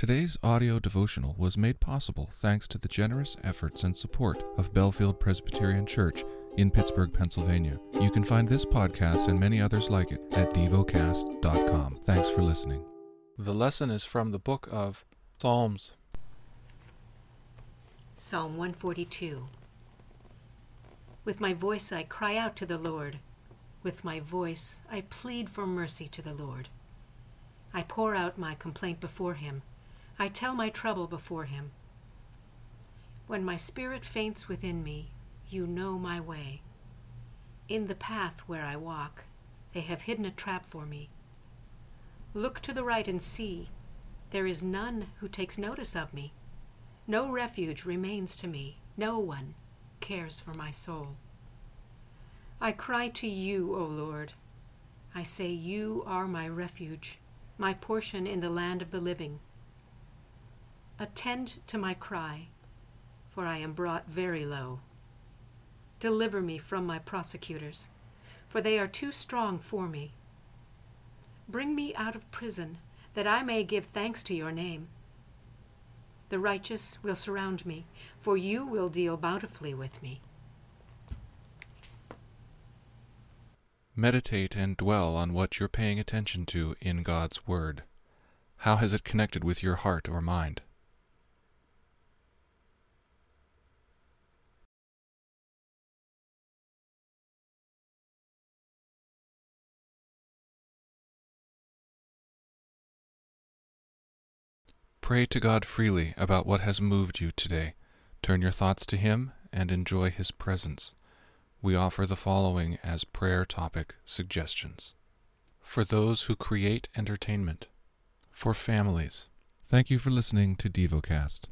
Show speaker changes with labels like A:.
A: Today's audio devotional was made possible thanks to the generous efforts and support of Bellefield Presbyterian Church in Pittsburgh, Pennsylvania. You can find this podcast and many others like it at devocast.com. Thanks for listening. The lesson is from the book of Psalms.
B: Psalm 142 With my voice I cry out to the Lord. With my voice I plead for mercy to the Lord. I pour out my complaint before him. I tell my trouble before him. When my spirit faints within me, you know my way. In the path where I walk, they have hidden a trap for me. Look to the right and see. There is none who takes notice of me. No refuge remains to me. No one cares for my soul. I cry to you, O Lord. I say, You are my refuge, my portion in the land of the living. Attend to my cry, for I am brought very low. Deliver me from my prosecutors, for they are too strong for me. Bring me out of prison, that I may give thanks to your name. The righteous will surround me, for you will deal bountifully with me.
A: Meditate and dwell on what you're paying attention to in God's Word. How has it connected with your heart or mind? Pray to God freely about what has moved you today. Turn your thoughts to Him and enjoy His presence. We offer the following as prayer topic suggestions for those who create entertainment, for families. Thank you for listening to DevoCast.